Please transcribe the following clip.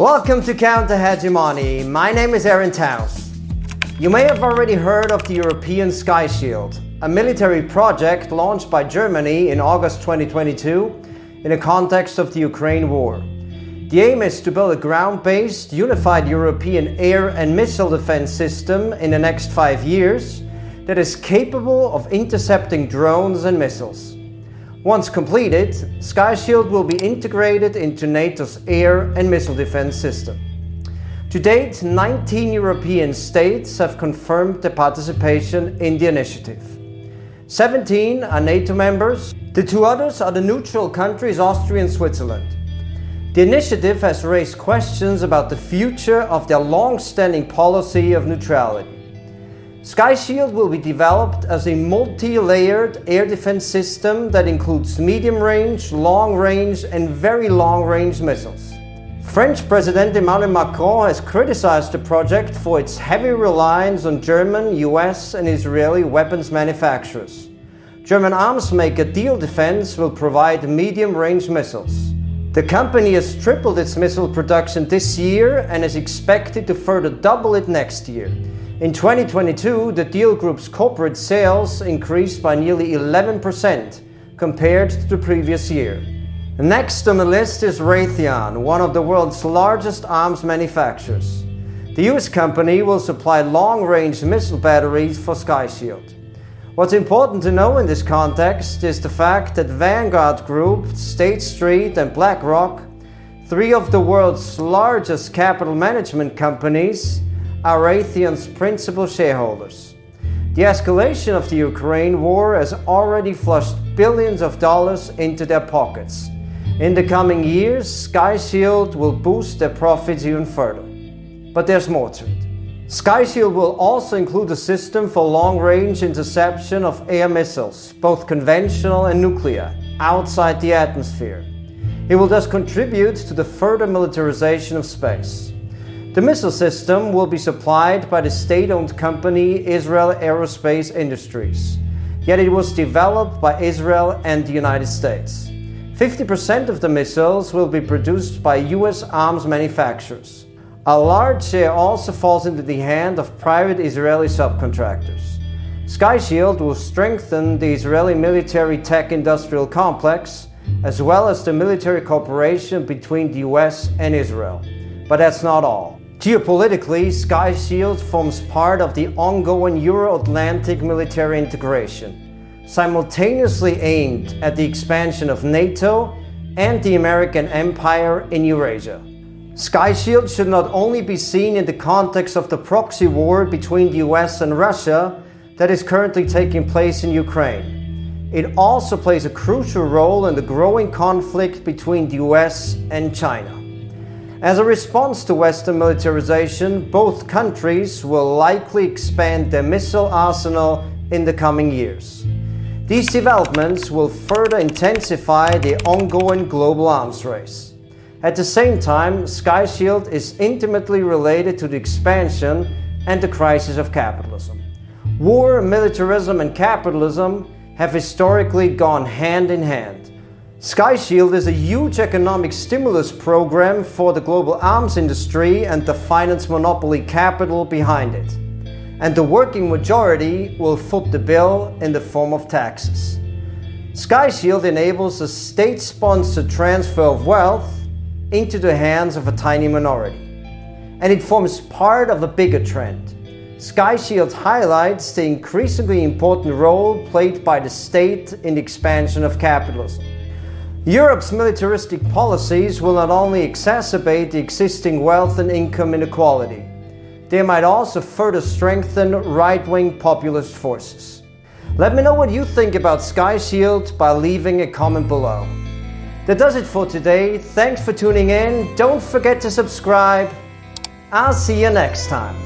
Welcome to Counter Hegemony. My name is Aaron Tauss. You may have already heard of the European Sky Shield, a military project launched by Germany in August 2022 in the context of the Ukraine war. The aim is to build a ground based, unified European air and missile defense system in the next five years that is capable of intercepting drones and missiles. Once completed, SkyShield will be integrated into NATO's air and missile defense system. To date, 19 European states have confirmed their participation in the initiative. 17 are NATO members, the two others are the neutral countries Austria and Switzerland. The initiative has raised questions about the future of their long standing policy of neutrality. Sky Shield will be developed as a multi layered air defense system that includes medium range, long range, and very long range missiles. French President Emmanuel Macron has criticized the project for its heavy reliance on German, US, and Israeli weapons manufacturers. German arms maker Diehl Defense will provide medium range missiles. The company has tripled its missile production this year and is expected to further double it next year. In 2022, the Diehl Group's corporate sales increased by nearly 11% compared to the previous year. Next on the list is Raytheon, one of the world's largest arms manufacturers. The US company will supply long range missile batteries for Sky Shield. What's important to know in this context is the fact that Vanguard Group, State Street, and BlackRock, three of the world's largest capital management companies, are Raytheon's principal shareholders. The escalation of the Ukraine war has already flushed billions of dollars into their pockets. In the coming years, Sky Shield will boost their profits even further. But there's more to it. Sky Shield will also include a system for long range interception of air missiles, both conventional and nuclear, outside the atmosphere. It will thus contribute to the further militarization of space. The missile system will be supplied by the state owned company Israel Aerospace Industries, yet it was developed by Israel and the United States. 50% of the missiles will be produced by US arms manufacturers. A large share also falls into the hand of private Israeli subcontractors. Sky Shield will strengthen the Israeli military tech industrial complex as well as the military cooperation between the US and Israel. But that's not all. Geopolitically, Sky Shield forms part of the ongoing Euro Atlantic military integration, simultaneously aimed at the expansion of NATO and the American empire in Eurasia. Sky Shield should not only be seen in the context of the proxy war between the US and Russia that is currently taking place in Ukraine. It also plays a crucial role in the growing conflict between the US and China. As a response to Western militarization, both countries will likely expand their missile arsenal in the coming years. These developments will further intensify the ongoing global arms race. At the same time, Sky Shield is intimately related to the expansion and the crisis of capitalism. War, militarism, and capitalism have historically gone hand in hand. Sky Shield is a huge economic stimulus program for the global arms industry and the finance monopoly capital behind it. And the working majority will foot the bill in the form of taxes. Sky Shield enables a state sponsored transfer of wealth into the hands of a tiny minority. And it forms part of a bigger trend. Sky Shield highlights the increasingly important role played by the state in the expansion of capitalism. Europe's militaristic policies will not only exacerbate the existing wealth and income inequality, they might also further strengthen right wing populist forces. Let me know what you think about Sky Shield by leaving a comment below. That does it for today. Thanks for tuning in. Don't forget to subscribe. I'll see you next time.